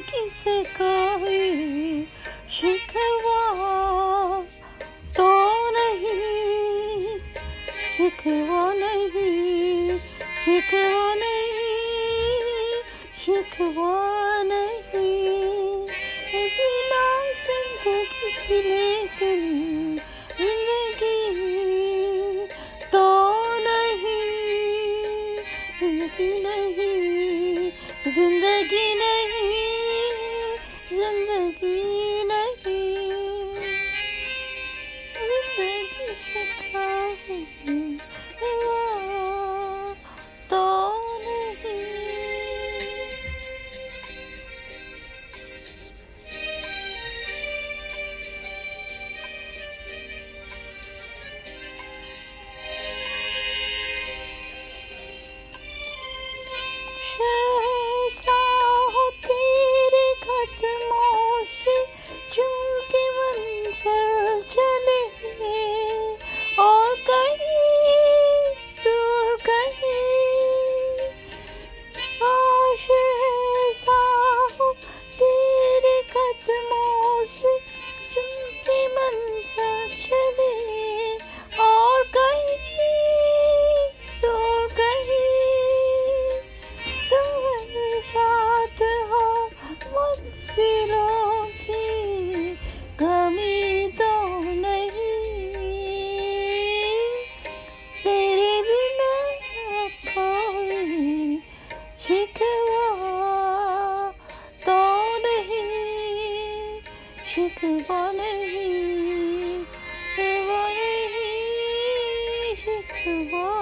कोई शिकवा तो नहीं, शिकवा नहीं शिकवा नहीं शिकवा नहीं। बिना ज़िंदगी तो नहीं, ज़िंदगी नहीं ज़िंदगी नहीं। Thank you. शुक्र वाले ही वाले ही शुक्र वाले